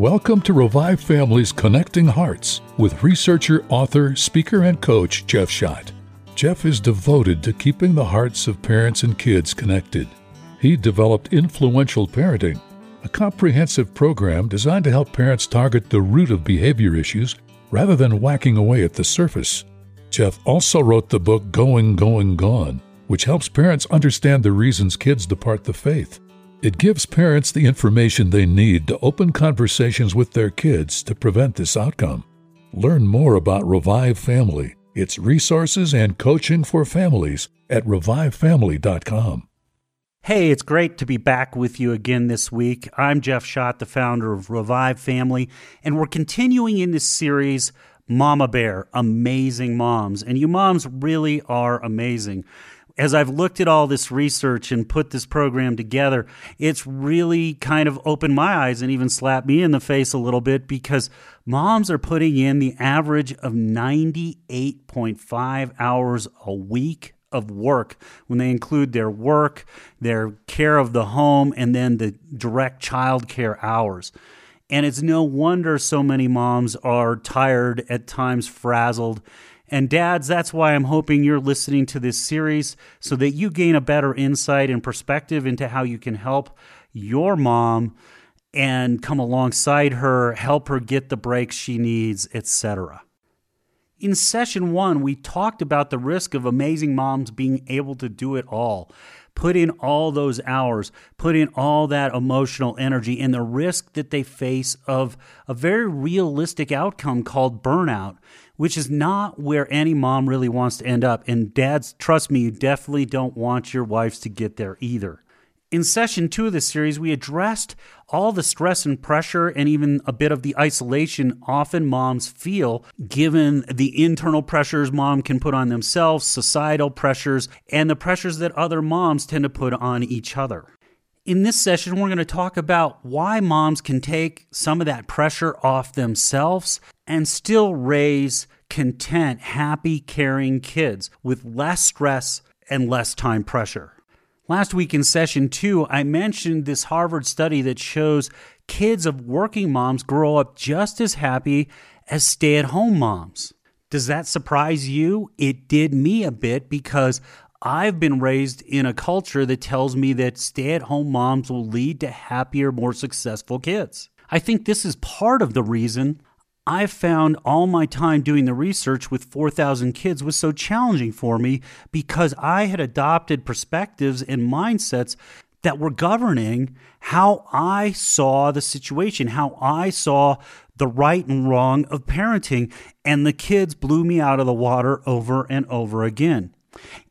Welcome to Revive Families Connecting Hearts with researcher, author, speaker, and coach Jeff Schadt. Jeff is devoted to keeping the hearts of parents and kids connected. He developed Influential Parenting, a comprehensive program designed to help parents target the root of behavior issues rather than whacking away at the surface. Jeff also wrote the book Going, Going, Gone, which helps parents understand the reasons kids depart the faith. It gives parents the information they need to open conversations with their kids to prevent this outcome. Learn more about Revive Family, its resources, and coaching for families at revivefamily.com. Hey, it's great to be back with you again this week. I'm Jeff Schadt, the founder of Revive Family, and we're continuing in this series, Mama Bear Amazing Moms. And you moms really are amazing as I've looked at all this research and put this program together, it's really kind of opened my eyes and even slapped me in the face a little bit because moms are putting in the average of 98.5 hours a week of work when they include their work, their care of the home, and then the direct child care hours. And it's no wonder so many moms are tired, at times frazzled, and dads, that's why I'm hoping you're listening to this series so that you gain a better insight and perspective into how you can help your mom and come alongside her, help her get the breaks she needs, etc. In session one, we talked about the risk of amazing moms being able to do it all. Put in all those hours, put in all that emotional energy, and the risk that they face of a very realistic outcome called burnout, which is not where any mom really wants to end up. And dads, trust me, you definitely don't want your wives to get there either. In session two of this series, we addressed all the stress and pressure and even a bit of the isolation often moms feel given the internal pressures mom can put on themselves, societal pressures, and the pressures that other moms tend to put on each other. In this session, we're going to talk about why moms can take some of that pressure off themselves and still raise content, happy, caring kids with less stress and less time pressure. Last week in session two, I mentioned this Harvard study that shows kids of working moms grow up just as happy as stay at home moms. Does that surprise you? It did me a bit because I've been raised in a culture that tells me that stay at home moms will lead to happier, more successful kids. I think this is part of the reason I found all my time doing the research with 4,000 kids was so challenging for me because I had adopted perspectives and mindsets that were governing how I saw the situation, how I saw the right and wrong of parenting. And the kids blew me out of the water over and over again.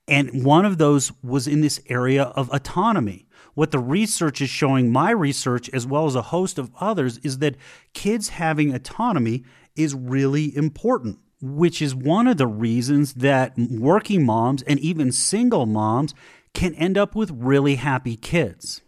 And one of those was in this area of autonomy. What the research is showing, my research, as well as a host of others, is that kids having autonomy is really important, which is one of the reasons that working moms and even single moms can end up with really happy kids.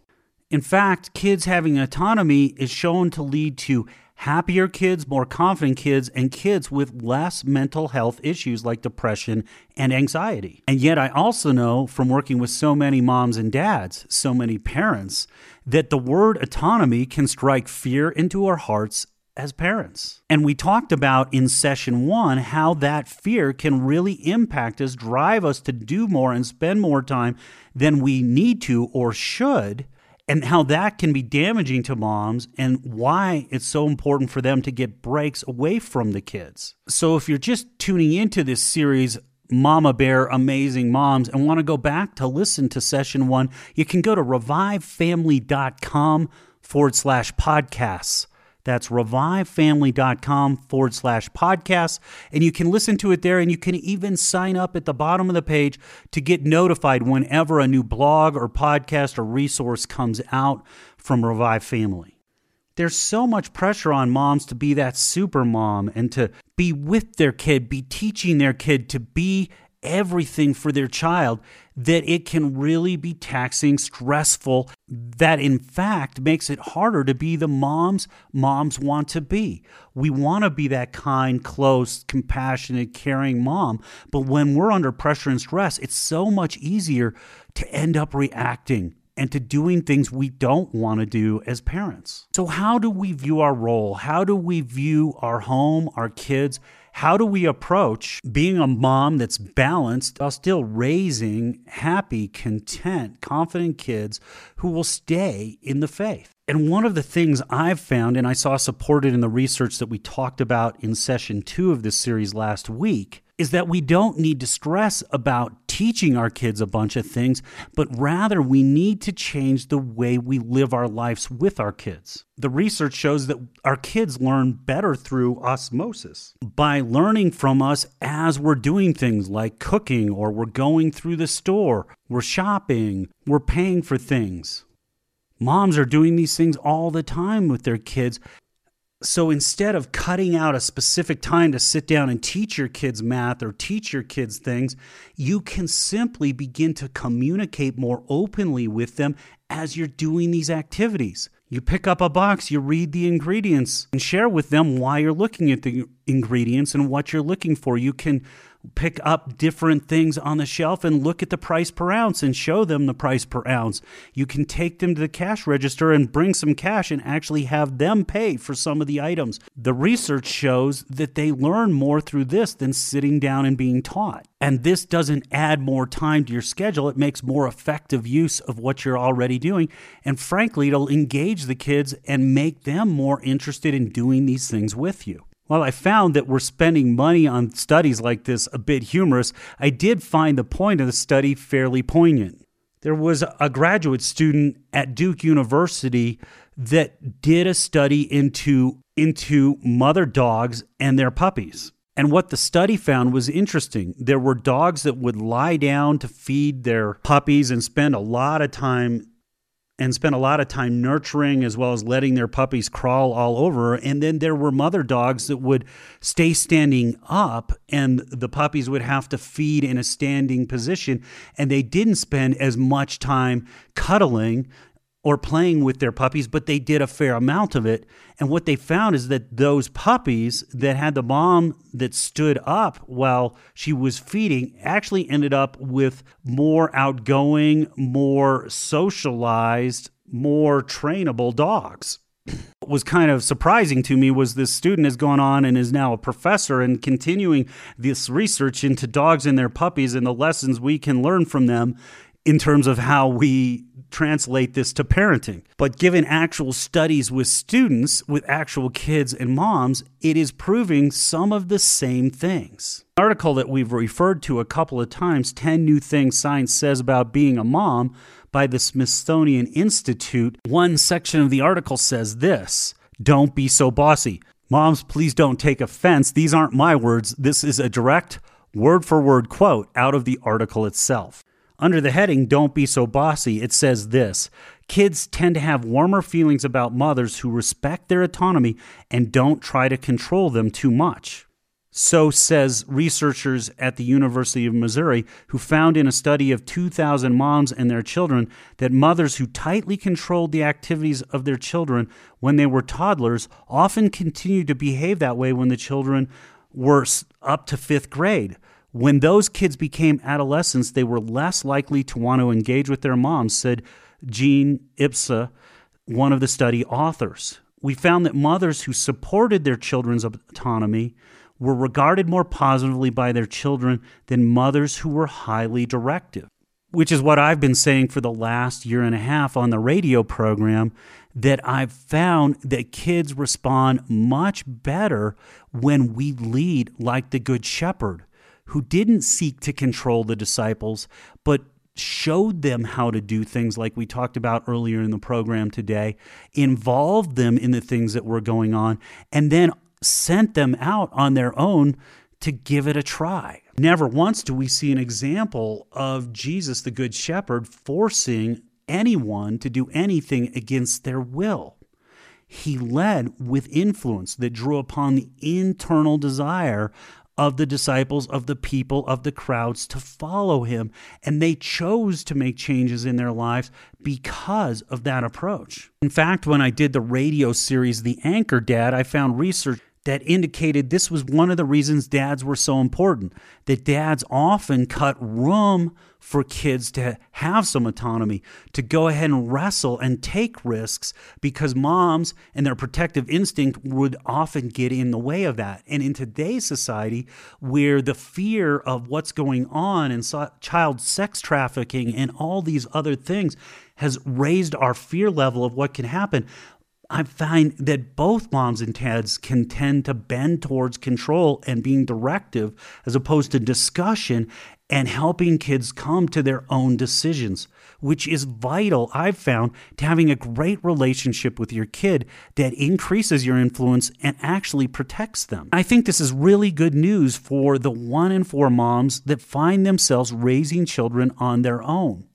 In fact, kids having autonomy is shown to lead to happier kids, more confident kids, and kids with less mental health issues like depression and anxiety. And yet, I also know from working with so many moms and dads, so many parents, that the word autonomy can strike fear into our hearts as parents. And we talked about in session one how that fear can really impact us, drive us to do more and spend more time than we need to or should and how that can be damaging to moms and why it's so important for them to get breaks away from the kids. So, if you're just tuning into this series, Mama Bear Amazing Moms, and want to go back to listen to session one, you can go to revivefamily.com forward slash podcasts. That's revivefamily.com forward slash podcasts. And you can listen to it there. And you can even sign up at the bottom of the page to get notified whenever a new blog or podcast or resource comes out from Revive Family. There's so much pressure on moms to be that super mom and to be with their kid, be teaching their kid to be everything for their child that it can really be taxing, stressful, that in fact makes it harder to be the moms moms want to be. We want to be that kind, close, compassionate, caring mom, but when we're under pressure and stress, it's so much easier to end up reacting and to doing things we don't want to do as parents. So, how do we view our role? How do we view our home, our kids? How do we approach being a mom that's balanced while still raising happy, content, confident kids who will stay in the faith? And one of the things I've found, and I saw supported in the research that we talked about in session two of this series last week, is that we don't need to stress about teaching our kids a bunch of things, but rather we need to change the way we live our lives with our kids. The research shows that our kids learn better through osmosis by learning from us as we're doing things like cooking or we're going through the store, we're shopping, we're paying for things. Moms are doing these things all the time with their kids so instead of cutting out a specific time to sit down and teach your kids math or teach your kids things, you can simply begin to communicate more openly with them as you're doing these activities. You pick up a box, you read the ingredients, and share with them why you're looking at the ingredients and what you're looking for. You can pick up different things on the shelf and look at the price per ounce and show them the price per ounce. You can take them to the cash register and bring some cash and actually have them pay for some of the items. The research shows that they learn more through this than sitting down and being taught. And this doesn't add more time to your schedule. It makes more effective use of what you're already doing. And frankly, it'll engage the kids and make them more interested in doing these things with you. While I found that we're spending money on studies like this a bit humorous, I did find the point of the study fairly poignant. There was a graduate student at Duke University that did a study into, into mother dogs and their puppies. And what the study found was interesting. There were dogs that would lie down to feed their puppies and spend a lot of time and spent a lot of time nurturing as well as letting their puppies crawl all over. And then there were mother dogs that would stay standing up and the puppies would have to feed in a standing position. And they didn't spend as much time cuddling or playing with their puppies, but they did a fair amount of it. And what they found is that those puppies that had the mom that stood up while she was feeding actually ended up with more outgoing, more socialized, more trainable dogs. What was kind of surprising to me was this student has gone on and is now a professor and continuing this research into dogs and their puppies and the lessons we can learn from them in terms of how we translate this to parenting. But given actual studies with students, with actual kids and moms, it is proving some of the same things. An article that we've referred to a couple of times 10 New Things Science Says About Being a Mom by the Smithsonian Institute. One section of the article says this Don't be so bossy. Moms, please don't take offense. These aren't my words. This is a direct, word for word quote out of the article itself. Under the heading, Don't Be So Bossy, it says this Kids tend to have warmer feelings about mothers who respect their autonomy and don't try to control them too much. So says researchers at the University of Missouri, who found in a study of 2,000 moms and their children that mothers who tightly controlled the activities of their children when they were toddlers often continued to behave that way when the children were up to fifth grade. When those kids became adolescents, they were less likely to want to engage with their moms, said Jean Ipsa, one of the study authors. We found that mothers who supported their children's autonomy were regarded more positively by their children than mothers who were highly directive, which is what I've been saying for the last year and a half on the radio program. That I've found that kids respond much better when we lead like the Good Shepherd who didn't seek to control the disciples, but showed them how to do things like we talked about earlier in the program today, involved them in the things that were going on, and then sent them out on their own to give it a try. Never once do we see an example of Jesus, the Good Shepherd, forcing anyone to do anything against their will. He led with influence that drew upon the internal desire of the disciples, of the people, of the crowds to follow him. And they chose to make changes in their lives because of that approach. In fact, when I did the radio series, The Anchor Dad, I found research that indicated this was one of the reasons dads were so important. That dads often cut room for kids to have some autonomy, to go ahead and wrestle and take risks because moms and their protective instinct would often get in the way of that. And in today's society, where the fear of what's going on and child sex trafficking and all these other things has raised our fear level of what can happen, I find that both moms and dads can tend to bend towards control and being directive as opposed to discussion and helping kids come to their own decisions, which is vital, I've found, to having a great relationship with your kid that increases your influence and actually protects them. I think this is really good news for the one in four moms that find themselves raising children on their own.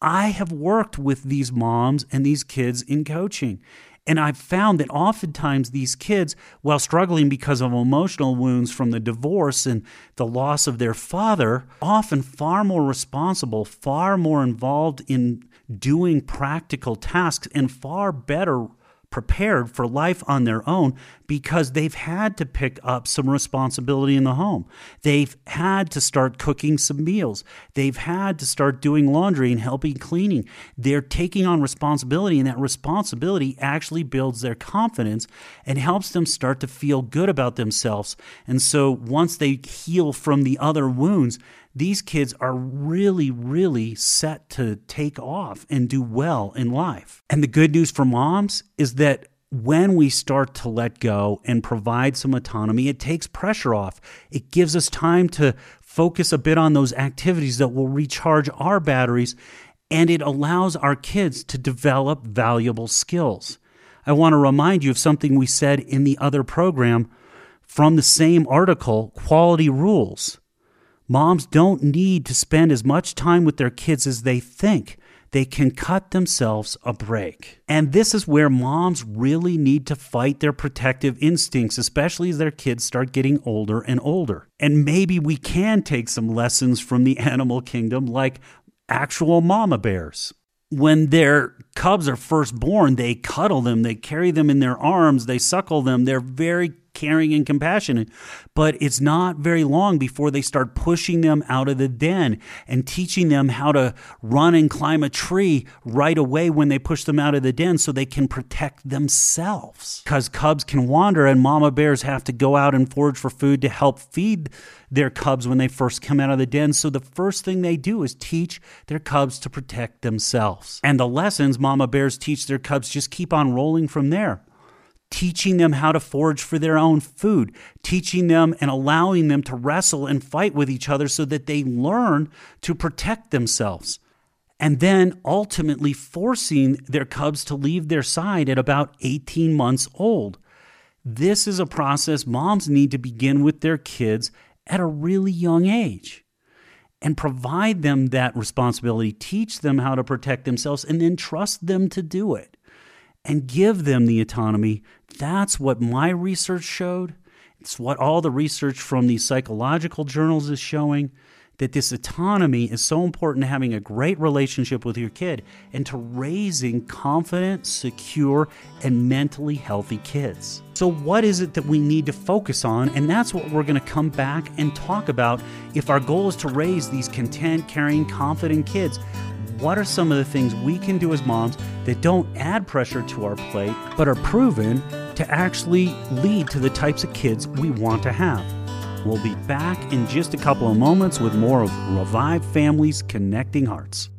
I have worked with these moms and these kids in coaching, and I've found that oftentimes these kids, while struggling because of emotional wounds from the divorce and the loss of their father, often far more responsible, far more involved in doing practical tasks, and far better prepared for life on their own because they've had to pick up some responsibility in the home. They've had to start cooking some meals. They've had to start doing laundry and helping cleaning. They're taking on responsibility, and that responsibility actually builds their confidence and helps them start to feel good about themselves. And so once they heal from the other wounds, these kids are really, really set to take off and do well in life. And the good news for moms is that when we start to let go and provide some autonomy, it takes pressure off. It gives us time to focus a bit on those activities that will recharge our batteries, and it allows our kids to develop valuable skills. I want to remind you of something we said in the other program from the same article Quality Rules. Moms don't need to spend as much time with their kids as they think. They can cut themselves a break. And this is where moms really need to fight their protective instincts, especially as their kids start getting older and older. And maybe we can take some lessons from the animal kingdom, like actual mama bears when their cubs are first born, they cuddle them, they carry them in their arms, they suckle them. They're very caring and compassionate. But it's not very long before they start pushing them out of the den and teaching them how to run and climb a tree right away when they push them out of the den so they can protect themselves. Because cubs can wander and mama bears have to go out and forage for food to help feed their cubs when they first come out of the den. So the first thing they do is teach their cubs to protect themselves. And the lessons mama bears teach their cubs just keep on rolling from there teaching them how to forage for their own food, teaching them and allowing them to wrestle and fight with each other so that they learn to protect themselves. And then ultimately forcing their cubs to leave their side at about 18 months old. This is a process moms need to begin with their kids at a really young age and provide them that responsibility, teach them how to protect themselves, and then trust them to do it and give them the autonomy. That's what my research showed. It's what all the research from these psychological journals is showing that this autonomy is so important to having a great relationship with your kid and to raising confident, secure, and mentally healthy kids. So, what is it that we need to focus on? And that's what we're going to come back and talk about if our goal is to raise these content, caring, confident kids what are some of the things we can do as moms that don't add pressure to our plate, but are proven to actually lead to the types of kids we want to have? We'll be back in just a couple of moments with more of Revive Families Connecting Hearts.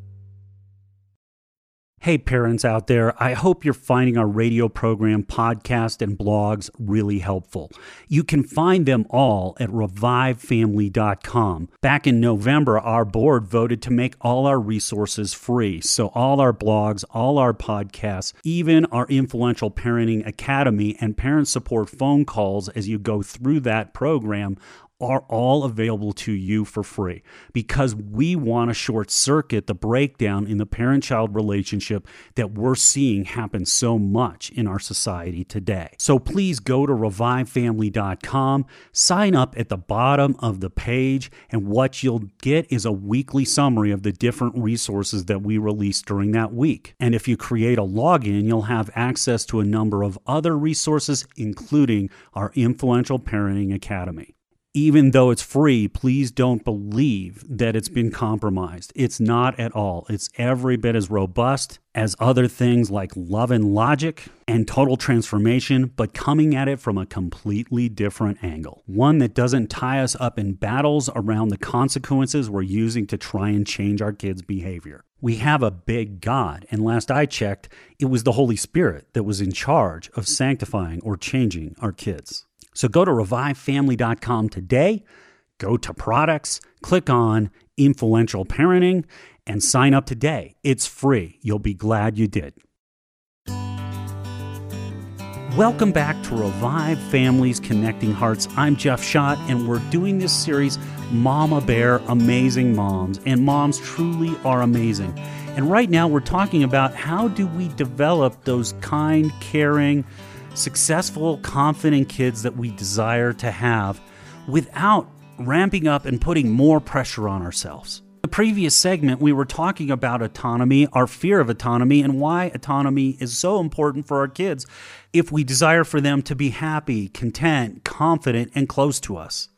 Hey, parents out there, I hope you're finding our radio program, podcast, and blogs really helpful. You can find them all at revivefamily.com. Back in November, our board voted to make all our resources free. So, all our blogs, all our podcasts, even our influential Parenting Academy and parent support phone calls as you go through that program are all available to you for free because we want to short circuit the breakdown in the parent child relationship that we're seeing happen so much in our society today. So please go to revivefamily.com, sign up at the bottom of the page, and what you'll get is a weekly summary of the different resources that we release during that week. And if you create a login, you'll have access to a number of other resources, including our Influential Parenting Academy even though it's free, please don't believe that it's been compromised. It's not at all. It's every bit as robust as other things like Love and Logic and Total Transformation, but coming at it from a completely different angle. One that doesn't tie us up in battles around the consequences we're using to try and change our kids' behavior. We have a big God, and last I checked, it was the Holy Spirit that was in charge of sanctifying or changing our kids. So go to revivefamily.com today, go to products, click on influential parenting, and sign up today. It's free. You'll be glad you did. Welcome back to Revive Families Connecting Hearts. I'm Jeff Schadt, and we're doing this series, Mama Bear Amazing Moms. And moms truly are amazing. And right now, we're talking about how do we develop those kind, caring, successful, confident kids that we desire to have without ramping up and putting more pressure on ourselves. The previous segment, we were talking about autonomy, our fear of autonomy, and why autonomy is so important for our kids if we desire for them to be happy, content, confident, and close to us.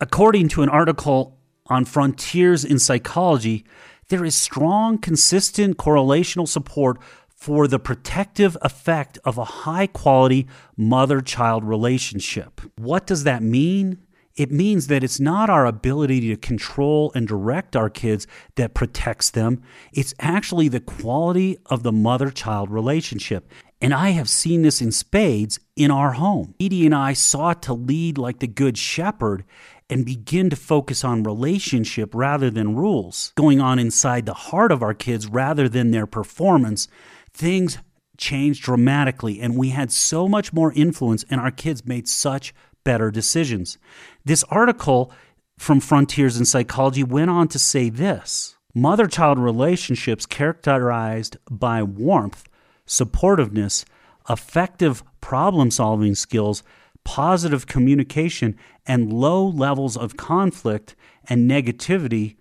According to an article on Frontiers in Psychology, there is strong, consistent correlational support for the protective effect of a high quality mother child relationship. What does that mean? It means that it's not our ability to control and direct our kids that protects them. It's actually the quality of the mother child relationship. And I have seen this in spades in our home. Edie and I sought to lead like the good shepherd and begin to focus on relationship rather than rules, going on inside the heart of our kids rather than their performance things changed dramatically and we had so much more influence and our kids made such better decisions. This article from Frontiers in Psychology went on to say this mother child relationships characterized by warmth, supportiveness, effective problem solving skills, positive communication, and low levels of conflict and negativity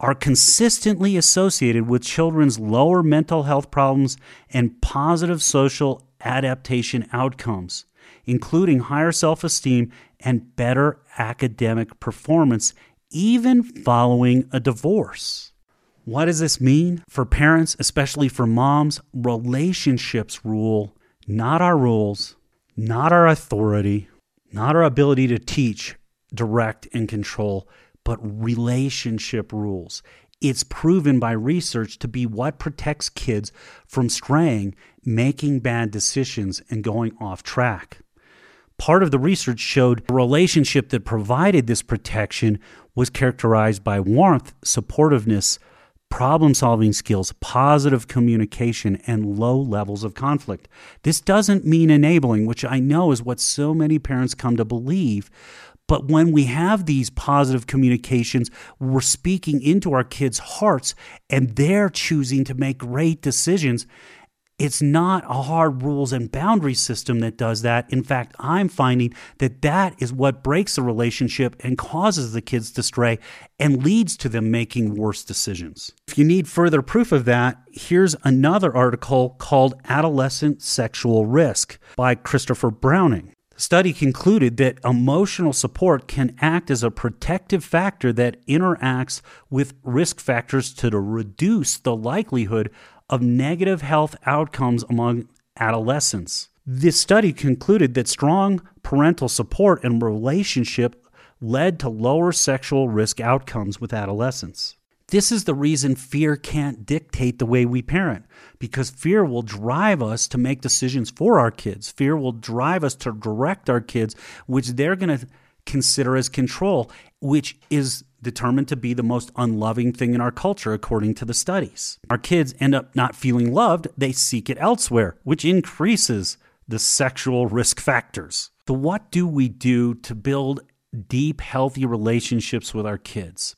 are consistently associated with children's lower mental health problems and positive social adaptation outcomes, including higher self esteem and better academic performance, even following a divorce. What does this mean? For parents, especially for moms, relationships rule, not our rules, not our authority, not our ability to teach, direct, and control but relationship rules. It's proven by research to be what protects kids from straying, making bad decisions, and going off track. Part of the research showed a relationship that provided this protection was characterized by warmth, supportiveness, problem solving skills, positive communication, and low levels of conflict. This doesn't mean enabling, which I know is what so many parents come to believe, but when we have these positive communications, we're speaking into our kids' hearts and they're choosing to make great decisions. It's not a hard rules and boundary system that does that. In fact, I'm finding that that is what breaks the relationship and causes the kids to stray and leads to them making worse decisions. If you need further proof of that, here's another article called Adolescent Sexual Risk by Christopher Browning. The study concluded that emotional support can act as a protective factor that interacts with risk factors to reduce the likelihood of negative health outcomes among adolescents. This study concluded that strong parental support and relationship led to lower sexual risk outcomes with adolescents. This is the reason fear can't dictate the way we parent because fear will drive us to make decisions for our kids. Fear will drive us to direct our kids, which they're going to consider as control, which is determined to be the most unloving thing in our culture, according to the studies. Our kids end up not feeling loved, they seek it elsewhere, which increases the sexual risk factors. So, what do we do to build deep, healthy relationships with our kids.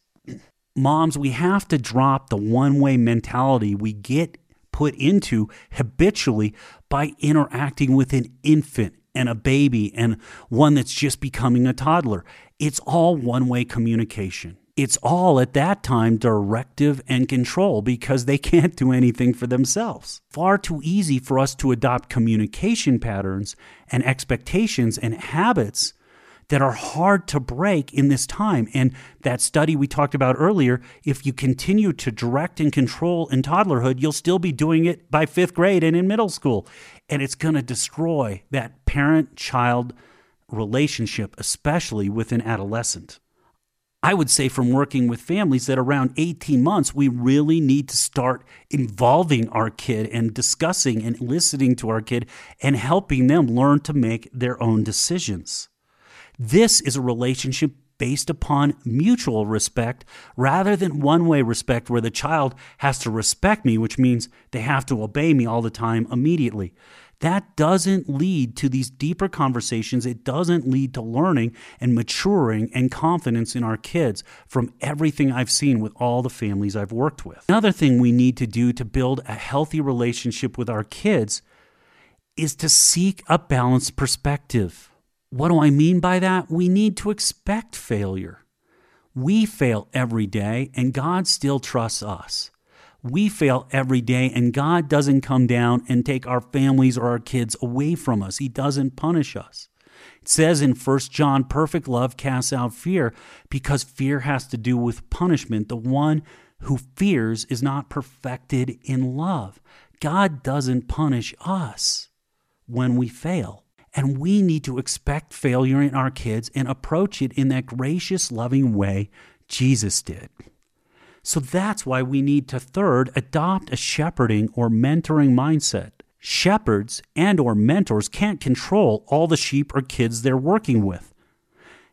Moms, we have to drop the one way mentality we get put into habitually by interacting with an infant and a baby and one that's just becoming a toddler. It's all one way communication. It's all at that time directive and control because they can't do anything for themselves. Far too easy for us to adopt communication patterns and expectations and habits that are hard to break in this time. And that study we talked about earlier, if you continue to direct and control in toddlerhood, you'll still be doing it by fifth grade and in middle school. And it's going to destroy that parent child relationship, especially with an adolescent. I would say from working with families that around 18 months, we really need to start involving our kid and discussing and listening to our kid and helping them learn to make their own decisions. This is a relationship based upon mutual respect rather than one way respect where the child has to respect me, which means they have to obey me all the time immediately. That doesn't lead to these deeper conversations. It doesn't lead to learning and maturing and confidence in our kids from everything I've seen with all the families I've worked with. Another thing we need to do to build a healthy relationship with our kids is to seek a balanced perspective. What do I mean by that? We need to expect failure. We fail every day, and God still trusts us. We fail every day, and God doesn't come down and take our families or our kids away from us. He doesn't punish us. It says in 1 John, perfect love casts out fear because fear has to do with punishment. The one who fears is not perfected in love. God doesn't punish us when we fail. And we need to expect failure in our kids and approach it in that gracious, loving way Jesus did. So that's why we need to third adopt a shepherding or mentoring mindset. Shepherds and or mentors can't control all the sheep or kids they're working with.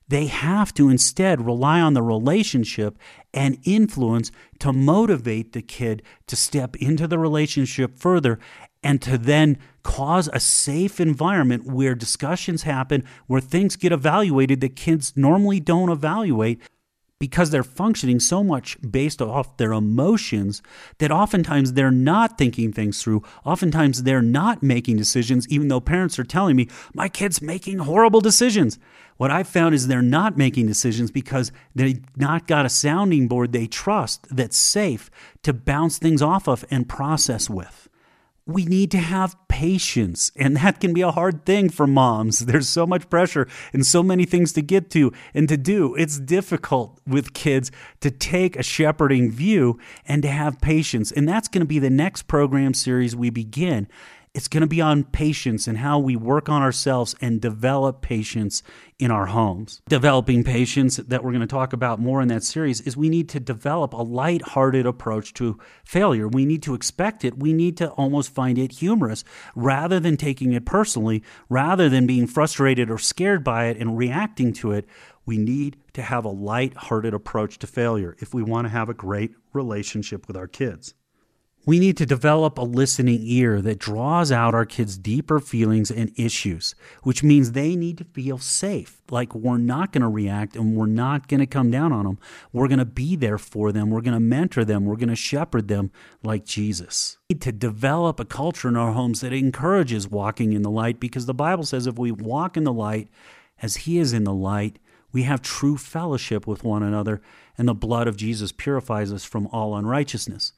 They have to instead rely on the relationship and influence to motivate the kid to step into the relationship further and to then cause a safe environment where discussions happen, where things get evaluated that kids normally don't evaluate because they're functioning so much based off their emotions that oftentimes they're not thinking things through. Oftentimes they're not making decisions, even though parents are telling me, my kid's making horrible decisions. What I've found is they're not making decisions because they've not got a sounding board they trust that's safe to bounce things off of and process with we need to have patience. And that can be a hard thing for moms. There's so much pressure and so many things to get to and to do. It's difficult with kids to take a shepherding view and to have patience. And that's going to be the next program series we begin. It's going to be on patience and how we work on ourselves and develop patience in our homes. Developing patience, that we're going to talk about more in that series, is we need to develop a light-hearted approach to failure. We need to expect it. We need to almost find it humorous rather than taking it personally, rather than being frustrated or scared by it and reacting to it. We need to have a light-hearted approach to failure if we want to have a great relationship with our kids. We need to develop a listening ear that draws out our kids' deeper feelings and issues, which means they need to feel safe. Like we're not going to react and we're not going to come down on them. We're going to be there for them. We're going to mentor them. We're going to shepherd them like Jesus. We need to develop a culture in our homes that encourages walking in the light because the Bible says if we walk in the light as He is in the light, we have true fellowship with one another, and the blood of Jesus purifies us from all unrighteousness.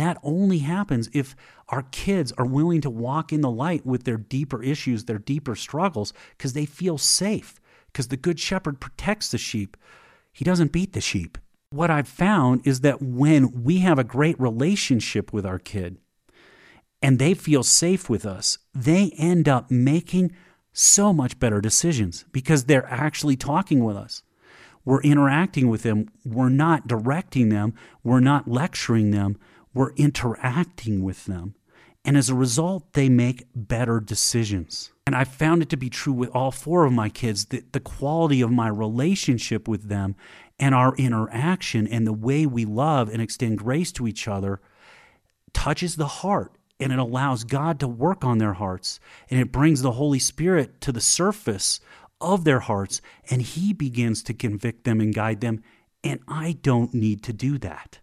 That only happens if our kids are willing to walk in the light with their deeper issues, their deeper struggles, because they feel safe, because the good shepherd protects the sheep. He doesn't beat the sheep. What I've found is that when we have a great relationship with our kid and they feel safe with us, they end up making so much better decisions because they're actually talking with us. We're interacting with them. We're not directing them. We're not lecturing them we're interacting with them. And as a result, they make better decisions. And I found it to be true with all four of my kids that the quality of my relationship with them and our interaction and the way we love and extend grace to each other touches the heart and it allows God to work on their hearts and it brings the Holy Spirit to the surface of their hearts and He begins to convict them and guide them. And I don't need to do that.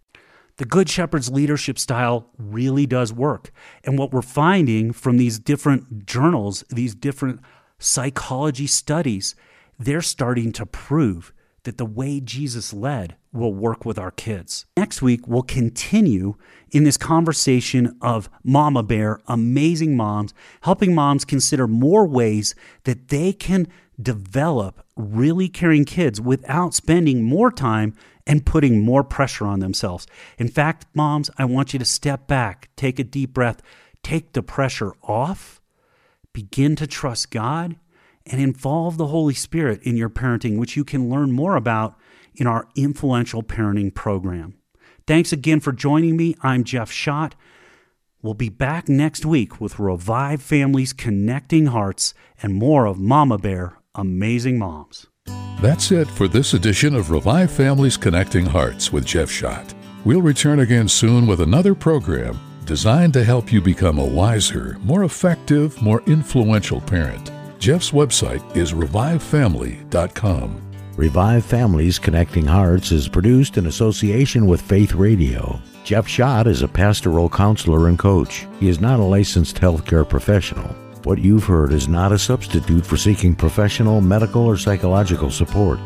The Good Shepherd's leadership style really does work. And what we're finding from these different journals, these different psychology studies, they're starting to prove that the way Jesus led will work with our kids. Next week, we'll continue in this conversation of Mama Bear, amazing moms, helping moms consider more ways that they can develop really caring kids without spending more time and putting more pressure on themselves. In fact, moms, I want you to step back, take a deep breath, take the pressure off, begin to trust God, and involve the Holy Spirit in your parenting, which you can learn more about in our influential parenting program. Thanks again for joining me. I'm Jeff Schadt. We'll be back next week with Revive Families Connecting Hearts and more of Mama Bear Amazing Moms. That's it for this edition of Revive Families Connecting Hearts with Jeff Schadt. We'll return again soon with another program designed to help you become a wiser, more effective, more influential parent. Jeff's website is revivefamily.com. Revive Families Connecting Hearts is produced in association with Faith Radio. Jeff Schadt is a pastoral counselor and coach. He is not a licensed healthcare professional. What you've heard is not a substitute for seeking professional, medical, or psychological support.